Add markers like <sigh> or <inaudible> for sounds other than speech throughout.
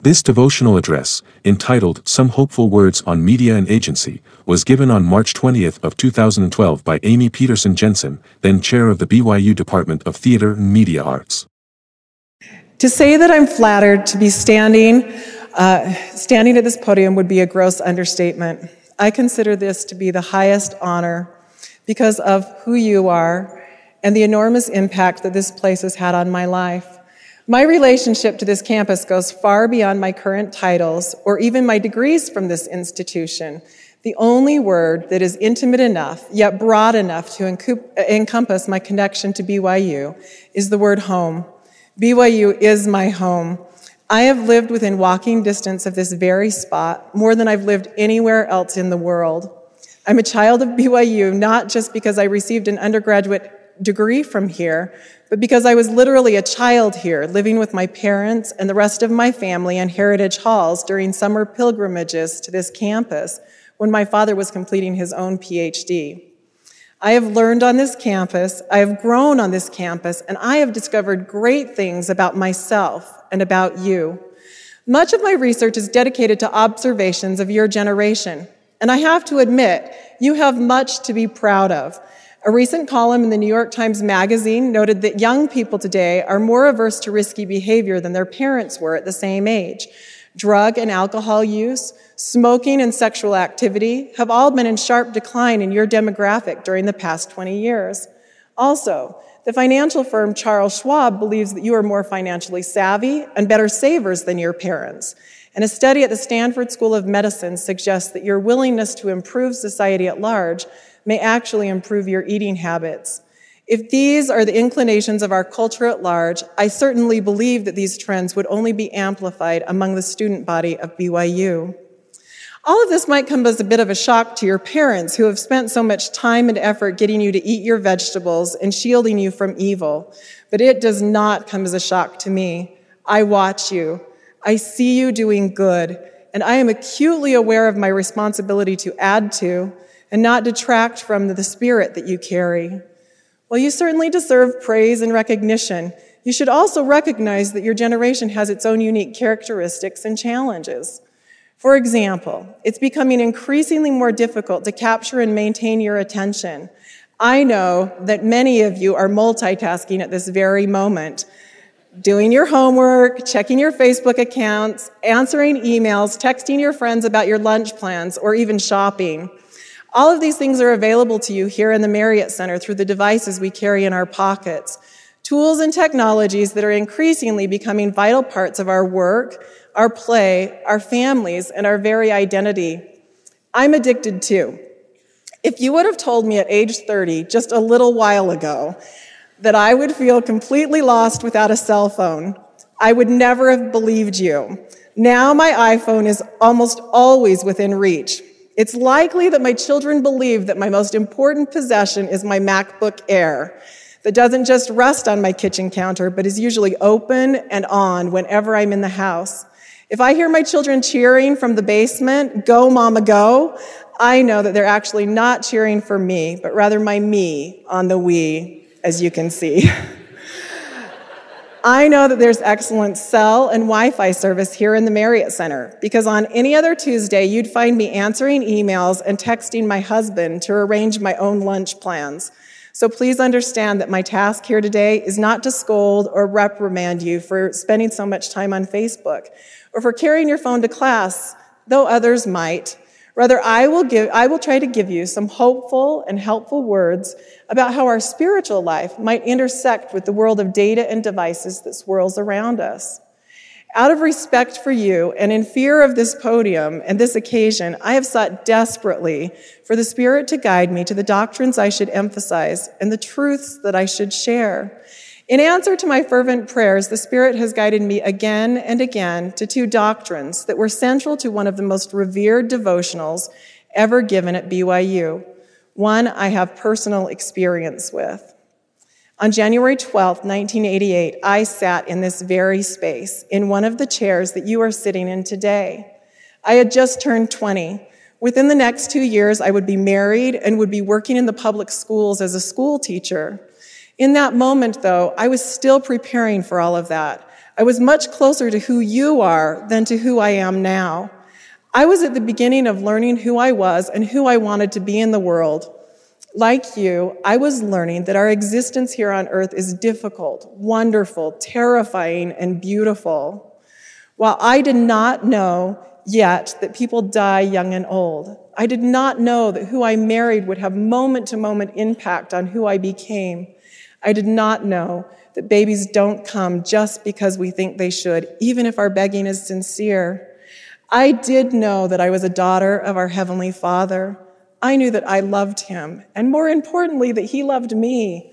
This devotional address, entitled Some Hopeful Words on Media and Agency, was given on March 20th of 2012 by Amy Petersen Jensen, then chair of the BYU Department of Theater and Media Arts. To say that I'm flattered to be standing, uh, standing at this podium would be a gross understatement. I consider this to be the highest honor because of who you are and the enormous impact that this place has had on my life. My relationship to this campus goes far beyond my current titles or even my degrees from this institution. The only word that is intimate enough, yet broad enough to encompass my connection to BYU is the word home. BYU is my home. I have lived within walking distance of this very spot more than I've lived anywhere else in the world. I'm a child of BYU not just because I received an undergraduate degree from here, but because I was literally a child here, living with my parents and the rest of my family in Heritage Halls during summer pilgrimages to this campus when my father was completing his own PhD. I have learned on this campus, I have grown on this campus, and I have discovered great things about myself and about you. Much of my research is dedicated to observations of your generation, and I have to admit, you have much to be proud of. A recent column in the New York Times Magazine noted that young people today are more averse to risky behavior than their parents were at the same age. Drug and alcohol use, smoking and sexual activity have all been in sharp decline in your demographic during the past 20 years. Also, the financial firm Charles Schwab believes that you are more financially savvy and better savers than your parents. And a study at the Stanford School of Medicine suggests that your willingness to improve society at large may actually improve your eating habits. If these are the inclinations of our culture at large, I certainly believe that these trends would only be amplified among the student body of BYU. All of this might come as a bit of a shock to your parents who have spent so much time and effort getting you to eat your vegetables and shielding you from evil. But it does not come as a shock to me. I watch you. I see you doing good. And I am acutely aware of my responsibility to add to and not detract from the spirit that you carry. While you certainly deserve praise and recognition, you should also recognize that your generation has its own unique characteristics and challenges. For example, it's becoming increasingly more difficult to capture and maintain your attention. I know that many of you are multitasking at this very moment, doing your homework, checking your Facebook accounts, answering emails, texting your friends about your lunch plans, or even shopping. All of these things are available to you here in the Marriott Center through the devices we carry in our pockets. Tools and technologies that are increasingly becoming vital parts of our work, our play, our families, and our very identity. I'm addicted too. If you would have told me at age 30, just a little while ago, that I would feel completely lost without a cell phone, I would never have believed you. Now my iPhone is almost always within reach. It's likely that my children believe that my most important possession is my MacBook Air that doesn't just rest on my kitchen counter, but is usually open and on whenever I'm in the house. If I hear my children cheering from the basement, go mama go, I know that they're actually not cheering for me, but rather my me on the Wii, as you can see. <laughs> I know that there's excellent cell and Wi Fi service here in the Marriott Center because on any other Tuesday, you'd find me answering emails and texting my husband to arrange my own lunch plans. So please understand that my task here today is not to scold or reprimand you for spending so much time on Facebook or for carrying your phone to class, though others might. Rather, I will give, I will try to give you some hopeful and helpful words about how our spiritual life might intersect with the world of data and devices that swirls around us. Out of respect for you and in fear of this podium and this occasion, I have sought desperately for the Spirit to guide me to the doctrines I should emphasize and the truths that I should share. In answer to my fervent prayers, the Spirit has guided me again and again to two doctrines that were central to one of the most revered devotionals ever given at BYU. One I have personal experience with. On January 12, 1988, I sat in this very space, in one of the chairs that you are sitting in today. I had just turned 20. Within the next two years, I would be married and would be working in the public schools as a school teacher. In that moment, though, I was still preparing for all of that. I was much closer to who you are than to who I am now. I was at the beginning of learning who I was and who I wanted to be in the world. Like you, I was learning that our existence here on earth is difficult, wonderful, terrifying, and beautiful. While I did not know yet that people die young and old, I did not know that who I married would have moment to moment impact on who I became. I did not know that babies don't come just because we think they should, even if our begging is sincere. I did know that I was a daughter of our Heavenly Father. I knew that I loved Him, and more importantly, that He loved me.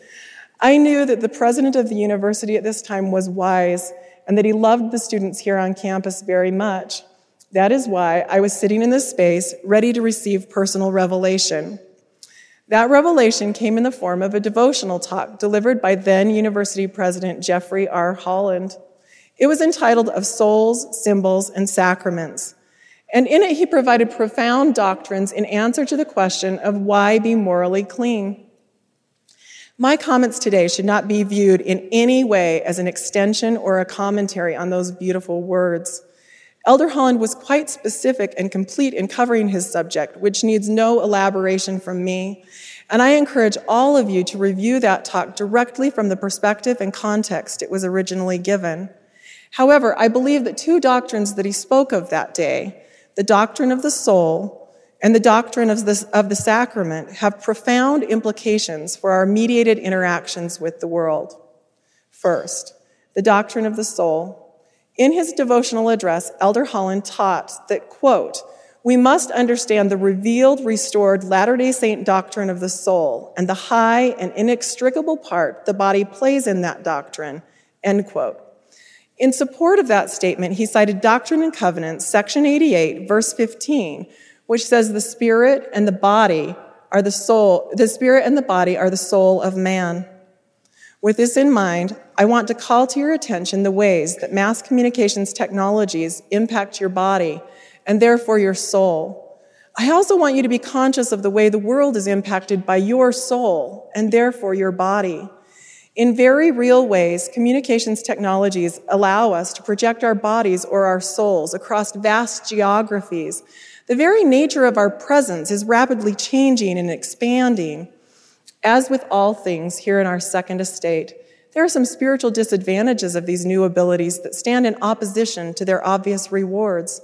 I knew that the president of the university at this time was wise and that he loved the students here on campus very much. That is why I was sitting in this space ready to receive personal revelation. That revelation came in the form of a devotional talk delivered by then University President Jeffrey R. Holland. It was entitled Of Souls, Symbols, and Sacraments. And in it, he provided profound doctrines in answer to the question of why be morally clean. My comments today should not be viewed in any way as an extension or a commentary on those beautiful words. Elder Holland was quite specific and complete in covering his subject, which needs no elaboration from me. And I encourage all of you to review that talk directly from the perspective and context it was originally given. However, I believe that two doctrines that he spoke of that day, the doctrine of the soul and the doctrine of the, of the sacrament, have profound implications for our mediated interactions with the world. First, the doctrine of the soul. In his devotional address, Elder Holland taught that, quote, we must understand the revealed, restored Latter day Saint doctrine of the soul and the high and inextricable part the body plays in that doctrine, end quote. In support of that statement, he cited Doctrine and Covenants, section 88, verse 15, which says the spirit and the body are the soul, the spirit and the body are the soul of man. With this in mind, I want to call to your attention the ways that mass communications technologies impact your body and therefore your soul. I also want you to be conscious of the way the world is impacted by your soul and therefore your body. In very real ways, communications technologies allow us to project our bodies or our souls across vast geographies. The very nature of our presence is rapidly changing and expanding. As with all things here in our second estate, there are some spiritual disadvantages of these new abilities that stand in opposition to their obvious rewards.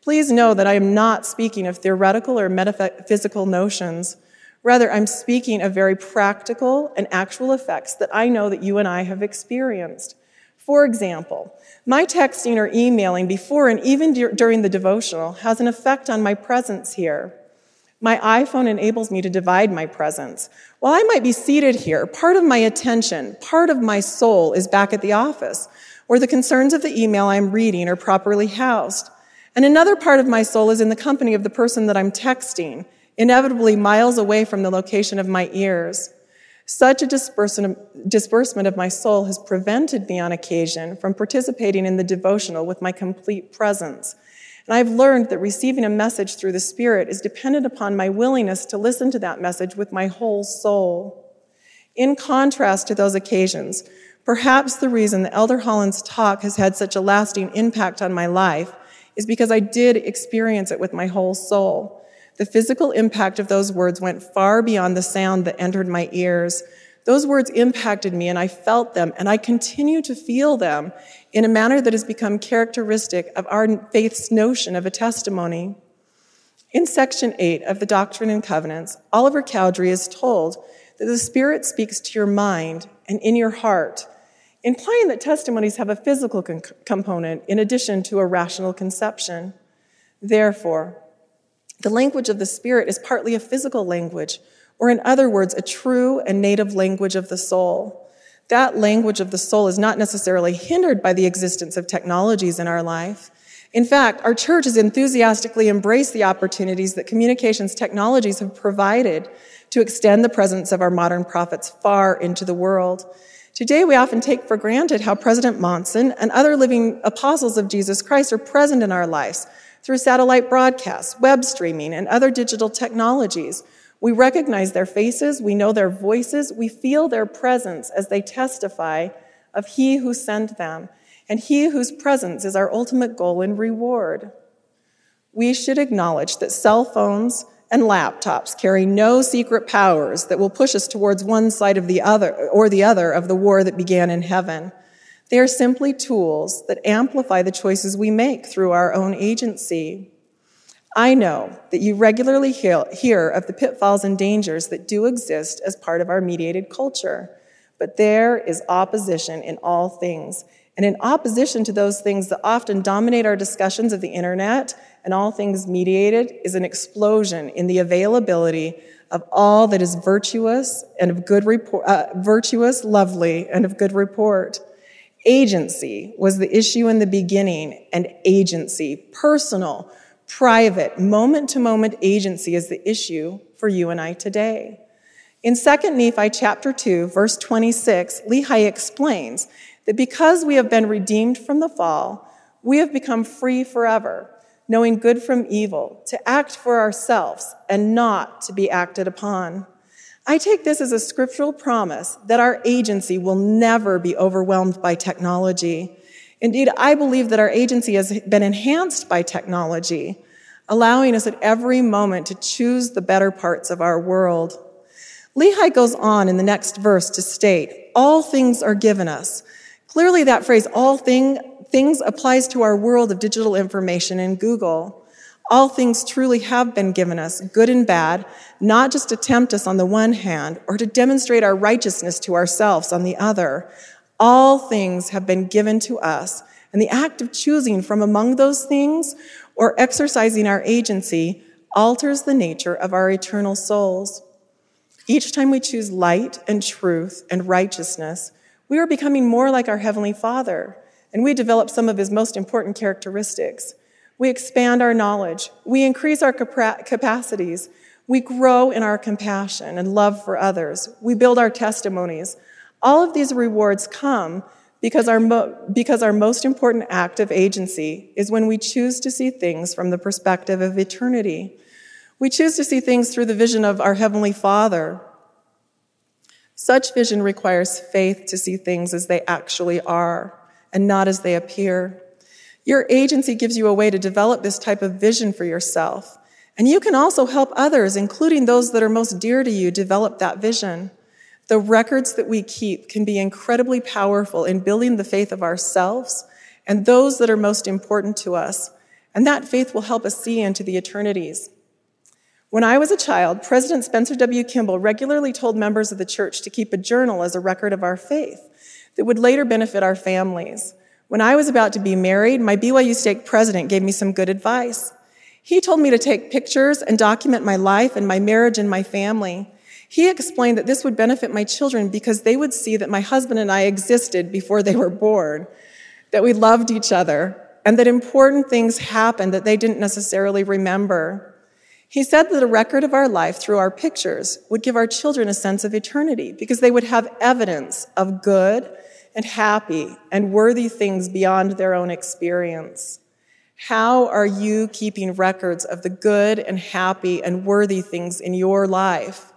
Please know that I am not speaking of theoretical or metaphysical notions. Rather, I'm speaking of very practical and actual effects that I know that you and I have experienced. For example, my texting or emailing before and even during the devotional has an effect on my presence here. My iPhone enables me to divide my presence. While I might be seated here, part of my attention, part of my soul is back at the office, where the concerns of the email I'm reading are properly housed. And another part of my soul is in the company of the person that I'm texting, inevitably miles away from the location of my ears. Such a disbursement of my soul has prevented me on occasion from participating in the devotional with my complete presence and I've learned that receiving a message through the Spirit is dependent upon my willingness to listen to that message with my whole soul. In contrast to those occasions, perhaps the reason that Elder Holland's talk has had such a lasting impact on my life is because I did experience it with my whole soul. The physical impact of those words went far beyond the sound that entered my ears. Those words impacted me and I felt them and I continue to feel them in a manner that has become characteristic of our faith's notion of a testimony. In section 8 of the Doctrine and Covenants, Oliver Cowdery is told that the Spirit speaks to your mind and in your heart, implying that testimonies have a physical con- component in addition to a rational conception. Therefore, the language of the Spirit is partly a physical language, or in other words, a true and native language of the soul. That language of the soul is not necessarily hindered by the existence of technologies in our life. In fact, our church has enthusiastically embraced the opportunities that communications technologies have provided to extend the presence of our modern prophets far into the world. Today, we often take for granted how President Monson and other living apostles of Jesus Christ are present in our lives through satellite broadcasts, web streaming, and other digital technologies. We recognize their faces, we know their voices, we feel their presence as they testify of He who sent them, and He whose presence is our ultimate goal and reward. We should acknowledge that cell phones, and laptops carry no secret powers that will push us towards one side of the other or the other of the war that began in heaven. They are simply tools that amplify the choices we make through our own agency. I know that you regularly hear of the pitfalls and dangers that do exist as part of our mediated culture, but there is opposition in all things. And in opposition to those things that often dominate our discussions of the internet and all things mediated is an explosion in the availability of all that is virtuous and of good report, uh, virtuous, lovely, and of good report. Agency was the issue in the beginning, and agency, personal, private, moment to moment agency is the issue for you and I today. In 2 Nephi chapter 2, verse 26, Lehi explains that because we have been redeemed from the fall, we have become free forever knowing good from evil, to act for ourselves and not to be acted upon. I take this as a scriptural promise that our agency will never be overwhelmed by technology. Indeed, I believe that our agency has been enhanced by technology, allowing us at every moment to choose the better parts of our world. Lehi goes on in the next verse to state, all things are given us. Clearly that phrase, all thing, things applies to our world of digital information and Google. All things truly have been given us, good and bad, not just to tempt us on the one hand or to demonstrate our righteousness to ourselves on the other. All things have been given to us, and the act of choosing from among those things or exercising our agency alters the nature of our eternal souls. Each time we choose light and truth and righteousness, we are becoming more like our Heavenly Father and we develop some of his most important characteristics. We expand our knowledge. We increase our capacities. We grow in our compassion and love for others. We build our testimonies. All of these rewards come because our, mo- because our most important act of agency is when we choose to see things from the perspective of eternity. We choose to see things through the vision of our Heavenly Father. Such vision requires faith to see things as they actually are and not as they appear. Your agency gives you a way to develop this type of vision for yourself. And you can also help others, including those that are most dear to you, develop that vision. The records that we keep can be incredibly powerful in building the faith of ourselves and those that are most important to us. And that faith will help us see into the eternities. When I was a child, President Spencer W. Kimball regularly told members of the church to keep a journal as a record of our faith that would later benefit our families. When I was about to be married, my BYU stake president gave me some good advice. He told me to take pictures and document my life and my marriage and my family. He explained that this would benefit my children because they would see that my husband and I existed before they were born, that we loved each other, and that important things happened that they didn't necessarily remember. He said that a record of our life through our pictures would give our children a sense of eternity because they would have evidence of good and happy and worthy things beyond their own experience. How are you keeping records of the good and happy and worthy things in your life?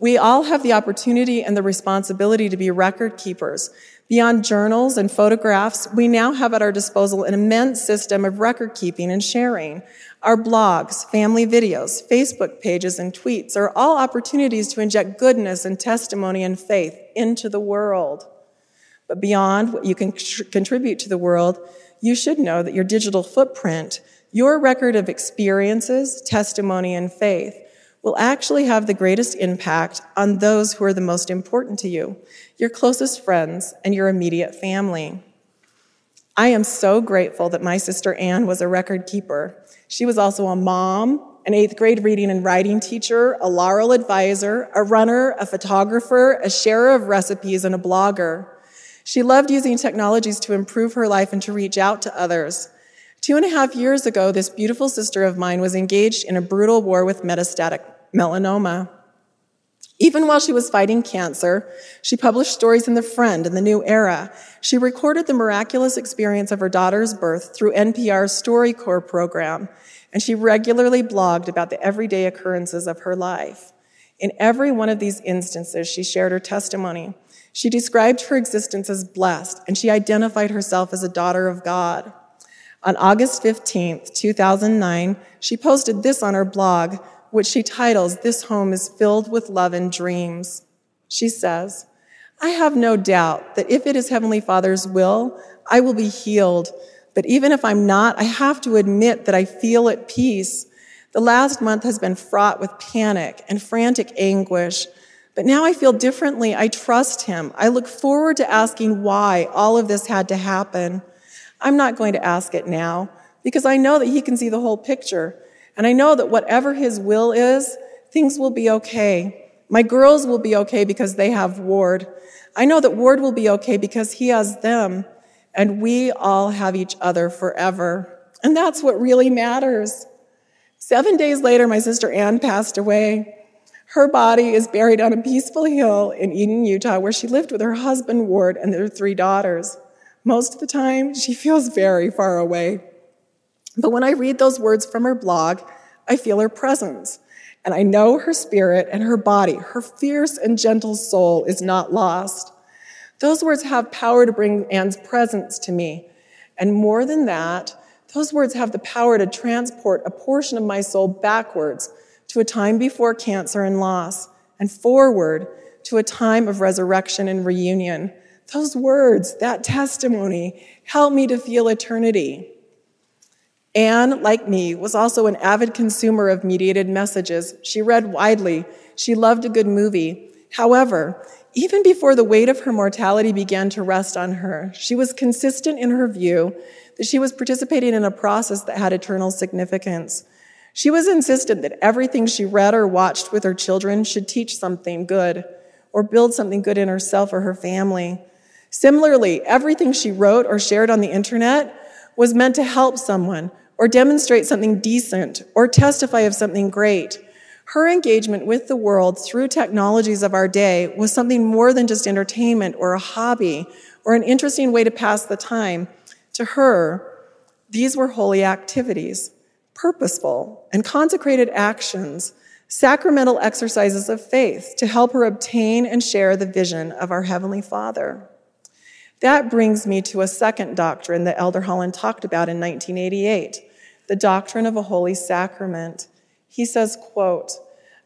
We all have the opportunity and the responsibility to be record keepers. Beyond journals and photographs, we now have at our disposal an immense system of record keeping and sharing. Our blogs, family videos, Facebook pages, and tweets are all opportunities to inject goodness and testimony and faith into the world. But beyond what you can contribute to the world, you should know that your digital footprint, your record of experiences, testimony, and faith will actually have the greatest impact on those who are the most important to you, your closest friends and your immediate family. I am so grateful that my sister Anne was a record keeper. She was also a mom, an eighth grade reading and writing teacher, a Laurel advisor, a runner, a photographer, a sharer of recipes, and a blogger. She loved using technologies to improve her life and to reach out to others. Two and a half years ago, this beautiful sister of mine was engaged in a brutal war with metastatic melanoma. Even while she was fighting cancer, she published stories in The Friend and The New Era. She recorded the miraculous experience of her daughter's birth through NPR's StoryCorps program, and she regularly blogged about the everyday occurrences of her life. In every one of these instances, she shared her testimony. She described her existence as blessed, and she identified herself as a daughter of God. On August 15th, 2009, she posted this on her blog, which she titles, This Home is Filled with Love and Dreams. She says, I have no doubt that if it is Heavenly Father's will, I will be healed. But even if I'm not, I have to admit that I feel at peace. The last month has been fraught with panic and frantic anguish. But now I feel differently. I trust him. I look forward to asking why all of this had to happen. I'm not going to ask it now because I know that he can see the whole picture. And I know that whatever his will is, things will be okay. My girls will be okay because they have Ward. I know that Ward will be okay because he has them. And we all have each other forever. And that's what really matters. Seven days later, my sister Anne passed away. Her body is buried on a peaceful hill in Eden, Utah, where she lived with her husband, Ward, and their three daughters. Most of the time, she feels very far away. But when I read those words from her blog, I feel her presence. And I know her spirit and her body, her fierce and gentle soul is not lost. Those words have power to bring Anne's presence to me. And more than that, those words have the power to transport a portion of my soul backwards to a time before cancer and loss and forward to a time of resurrection and reunion. Those words, that testimony, helped me to feel eternity. Anne, like me, was also an avid consumer of mediated messages. She read widely. She loved a good movie. However, even before the weight of her mortality began to rest on her, she was consistent in her view that she was participating in a process that had eternal significance. She was insistent that everything she read or watched with her children should teach something good or build something good in herself or her family. Similarly, everything she wrote or shared on the internet was meant to help someone or demonstrate something decent or testify of something great. Her engagement with the world through technologies of our day was something more than just entertainment or a hobby or an interesting way to pass the time. To her, these were holy activities, purposeful and consecrated actions, sacramental exercises of faith to help her obtain and share the vision of our Heavenly Father. That brings me to a second doctrine that Elder Holland talked about in 1988 the doctrine of a holy sacrament. He says, quote,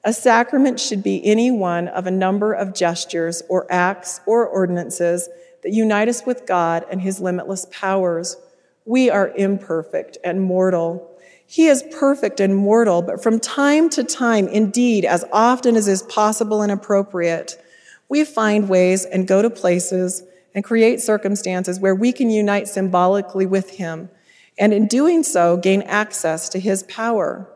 a sacrament should be any one of a number of gestures or acts or ordinances that unite us with God and his limitless powers. We are imperfect and mortal. He is perfect and mortal, but from time to time, indeed, as often as is possible and appropriate, we find ways and go to places and create circumstances where we can unite symbolically with him and in doing so, gain access to his power.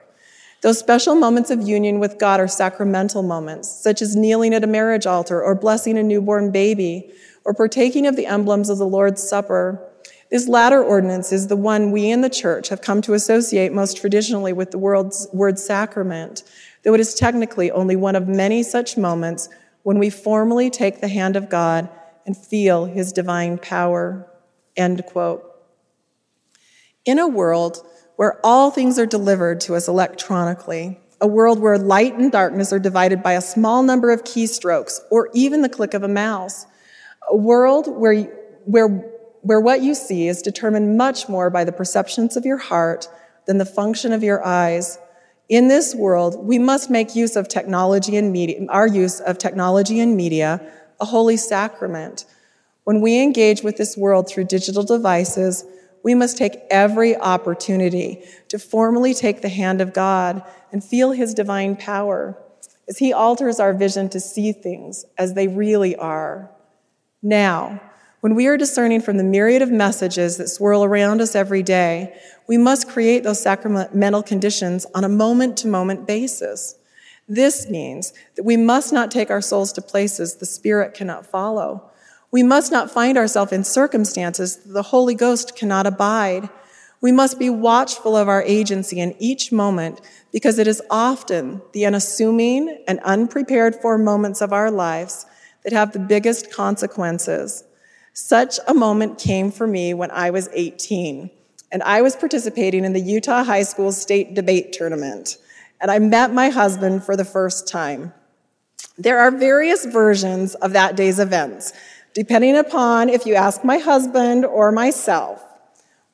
Those special moments of union with God are sacramental moments, such as kneeling at a marriage altar or blessing a newborn baby or partaking of the emblems of the Lord's Supper. This latter ordinance is the one we in the church have come to associate most traditionally with the word sacrament, though it is technically only one of many such moments when we formally take the hand of God and feel his divine power. End quote. In a world where all things are delivered to us electronically, a world where light and darkness are divided by a small number of keystrokes or even the click of a mouse, a world where, where, where what you see is determined much more by the perceptions of your heart than the function of your eyes. In this world, we must make use of technology and media, our use of technology and media, a holy sacrament. When we engage with this world through digital devices, we must take every opportunity to formally take the hand of God and feel His divine power as He alters our vision to see things as they really are. Now, When we are discerning from the myriad of messages that swirl around us every day, we must create those sacramental conditions on a moment to moment basis. This means that we must not take our souls to places the Spirit cannot follow. We must not find ourselves in circumstances that the Holy Ghost cannot abide. We must be watchful of our agency in each moment because it is often the unassuming and unprepared for moments of our lives that have the biggest consequences. Such a moment came for me when I was 18, and I was participating in the Utah High School State Debate Tournament, and I met my husband for the first time. There are various versions of that day's events, depending upon if you ask my husband or myself.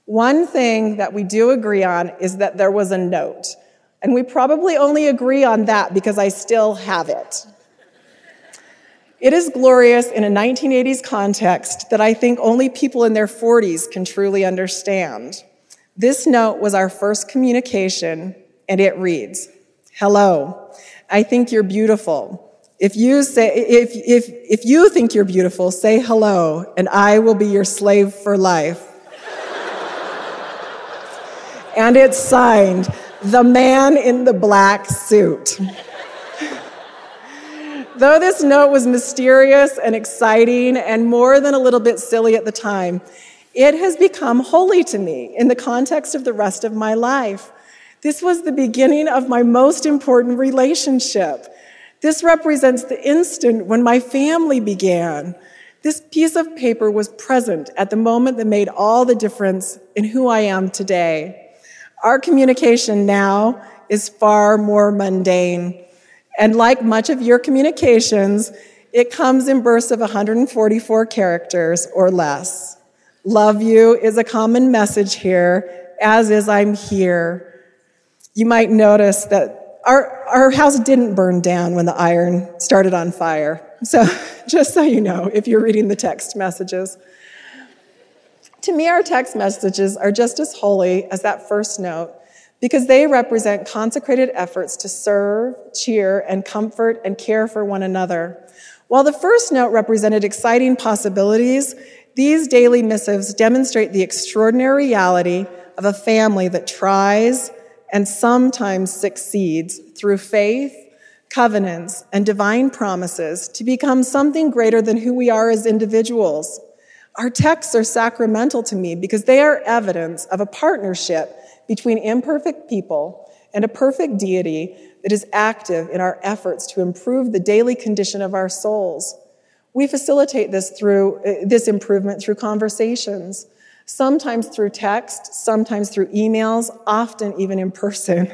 One thing that we do agree on is that there was a note, and we probably only agree on that because I still have it. It is glorious in a 1980s context that I think only people in their 40s can truly understand. This note was our first communication, and it reads Hello, I think you're beautiful. If you, say, if, if, if you think you're beautiful, say hello, and I will be your slave for life. <laughs> and it's signed, The Man in the Black Suit. <laughs> Though this note was mysterious and exciting and more than a little bit silly at the time, it has become holy to me in the context of the rest of my life. This was the beginning of my most important relationship. This represents the instant when my family began. This piece of paper was present at the moment that made all the difference in who I am today. Our communication now is far more mundane. And like much of your communications, it comes in bursts of 144 characters or less. Love you is a common message here, as is I'm here. You might notice that our, our house didn't burn down when the iron started on fire. So, <laughs> just so you know, if you're reading the text messages. To me, our text messages are just as holy as that first note because they represent consecrated efforts to serve, cheer, and comfort and care for one another. While the first note represented exciting possibilities, these daily missives demonstrate the extraordinary reality of a family that tries and sometimes succeeds through faith, covenants, and divine promises to become something greater than who we are as individuals. Our texts are sacramental to me because they are evidence of a partnership between imperfect people and a perfect deity that is active in our efforts to improve the daily condition of our souls. We facilitate this through uh, this improvement through conversations, sometimes through text, sometimes through emails, often even in person.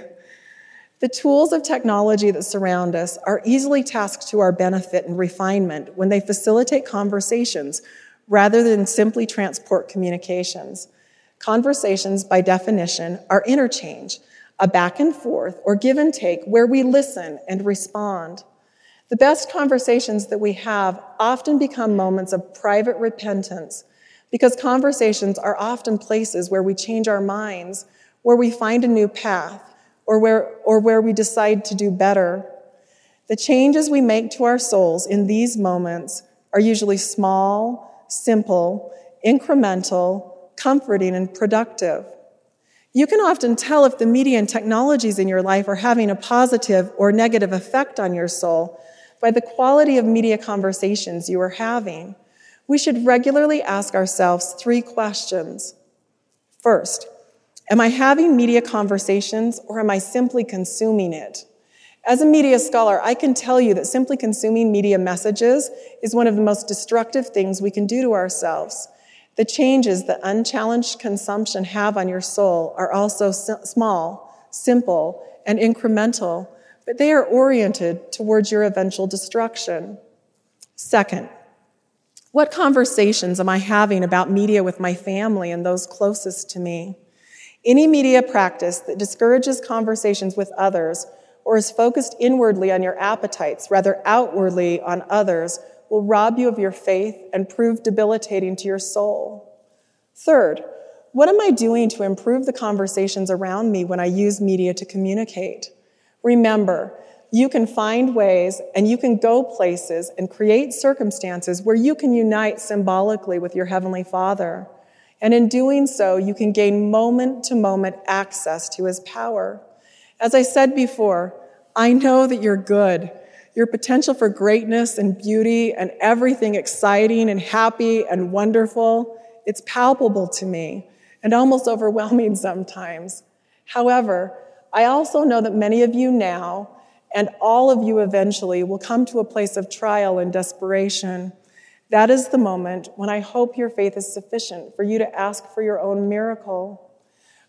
The tools of technology that surround us are easily tasked to our benefit and refinement when they facilitate conversations rather than simply transport communications. Conversations, by definition, are interchange, a back and forth or give and take where we listen and respond. The best conversations that we have often become moments of private repentance because conversations are often places where we change our minds, where we find a new path, or where, or where we decide to do better. The changes we make to our souls in these moments are usually small, simple, incremental, comforting, and productive. You can often tell if the media and technologies in your life are having a positive or negative effect on your soul by the quality of media conversations you are having. We should regularly ask ourselves three questions. First, am I having media conversations or am I simply consuming it? As a media scholar, I can tell you that simply consuming media messages is one of the most destructive things we can do to ourselves. The changes that unchallenged consumption have on your soul are also small, simple, and incremental, but they are oriented towards your eventual destruction. Second, what conversations am I having about media with my family and those closest to me? Any media practice that discourages conversations with others or is focused inwardly on your appetites rather outwardly on others will rob you of your faith and prove debilitating to your soul. Third, what am I doing to improve the conversations around me when I use media to communicate? Remember, you can find ways and you can go places and create circumstances where you can unite symbolically with your Heavenly Father. And in doing so, you can gain moment to moment access to His power. As I said before, I know that you're good. Your potential for greatness and beauty and everything exciting and happy and wonderful, it's palpable to me and almost <laughs> overwhelming sometimes. However, I also know that many of you now and all of you eventually will come to a place of trial and desperation. That is the moment when I hope your faith is sufficient for you to ask for your own miracle.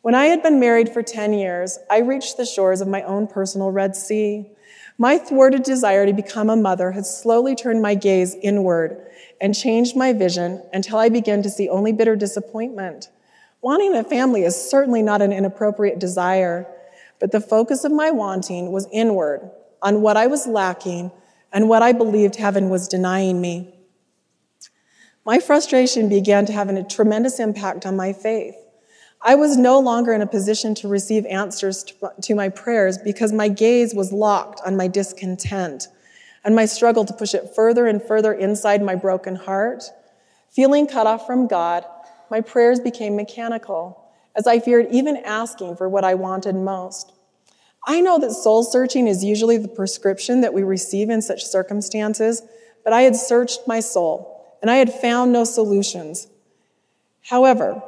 When I had been married for 10 years, I reached the shores of my own personal Red Sea. My thwarted desire to become a mother had slowly turned my gaze inward and changed my vision until I began to see only bitter disappointment. Wanting a family is certainly not an inappropriate desire, but the focus of my wanting was inward on what I was lacking and what I believed heaven was denying me. My frustration began to have a tremendous impact on my faith. I was no longer in a position to receive answers to my prayers because my gaze was locked on my discontent and my struggle to push it further and further inside my broken heart. Feeling cut off from God, my prayers became mechanical as I feared even asking for what I wanted most. I know that soul searching is usually the prescription that we receive in such circumstances, but I had searched my soul and I had found no solutions. However,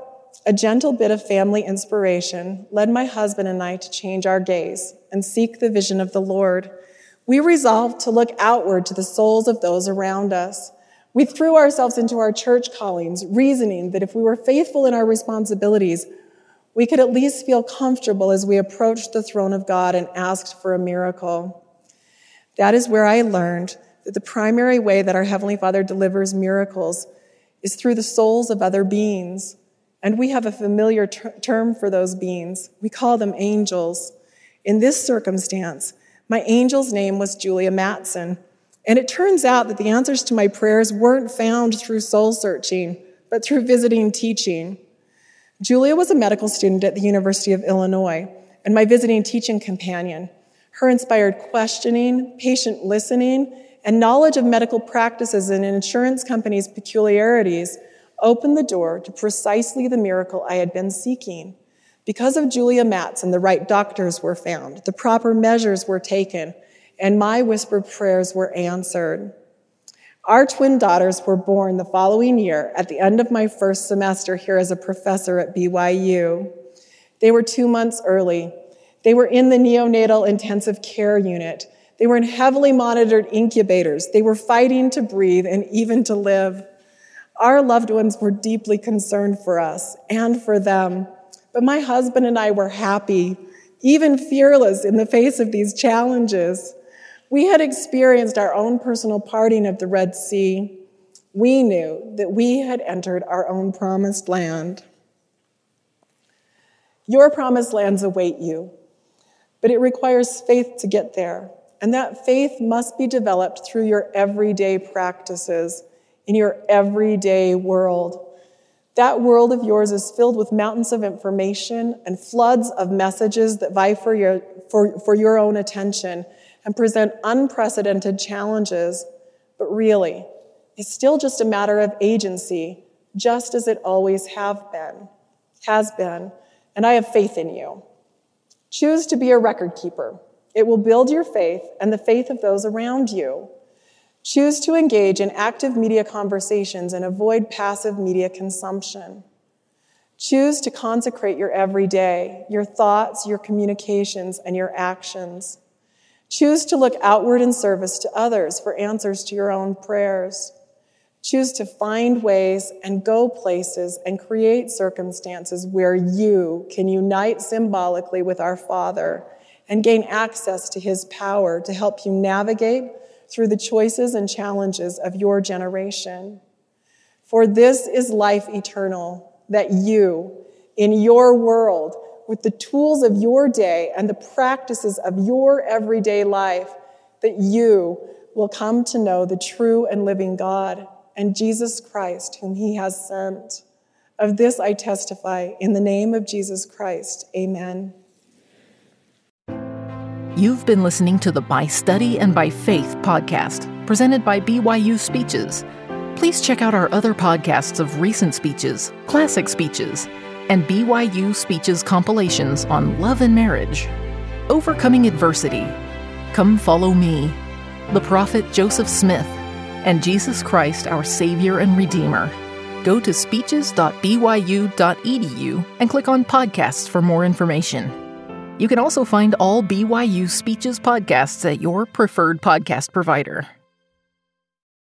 a gentle bit of family inspiration led my husband and I to change our gaze and seek the vision of the Lord. We resolved to look outward to the souls of those around us. We threw ourselves into our church callings, reasoning that if we were faithful in our responsibilities, we could at least feel comfortable as we approached the throne of God and asked for a miracle. That is where I learned that the primary way that our Heavenly Father delivers miracles is through the souls of other beings. And we have a familiar ter- term for those beings. We call them angels. In this circumstance, my angel's name was Julia Matson. And it turns out that the answers to my prayers weren't found through soul searching, but through visiting teaching. Julia was a medical student at the University of Illinois and my visiting teaching companion. Her inspired questioning, patient listening, and knowledge of medical practices and an insurance companies' peculiarities opened the door to precisely the miracle I had been seeking. Because of Julia Matson, the right doctors were found, the proper measures were taken, and my whispered prayers were answered. Our twin daughters were born the following year at the end of my first semester here as a professor at BYU. They were two months early. They were in the neonatal intensive care unit. They were in heavily monitored incubators. They were fighting to breathe and even to live. Our loved ones were deeply concerned for us and for them. But my husband and I were happy, even fearless in the face of these challenges. We had experienced our own personal parting of the Red Sea. We knew that we had entered our own promised land. Your promised lands await you, but it requires faith to get there. And that faith must be developed through your everyday practices in your everyday world. That world of yours is filled with mountains of information and floods of messages that vie for your, for, for your own attention and present unprecedented challenges, but really, it's still just a matter of agency, just as it always have been, has been, and I have faith in you. Choose to be a record keeper. It will build your faith and the faith of those around you. Choose to engage in active media conversations and avoid passive media consumption. Choose to consecrate your everyday, your thoughts, your communications, and your actions. Choose to look outward in service to others for answers to your own prayers. Choose to find ways and go places and create circumstances where you can unite symbolically with our Father and gain access to His power to help you navigate through the choices and challenges of your generation. For this is life eternal, that you, in your world, with the tools of your day and the practices of your everyday life that you will come to know the true and living God and Jesus Christ, whom he has sent. Of this I testify in the name of Jesus Christ. Amen. You've been listening to the By Study and by Faith podcast, presented by BYU Speeches. Please check out our other podcasts of recent speeches, classic speeches, and BYU Speeches compilations on love and marriage. Overcoming Adversity. Come follow me, the prophet Joseph Smith, and Jesus Christ, our Savior and Redeemer. Go to speeches.byu.edu and click on podcasts for more information. You can also find all BYU Speeches podcasts at your preferred podcast provider.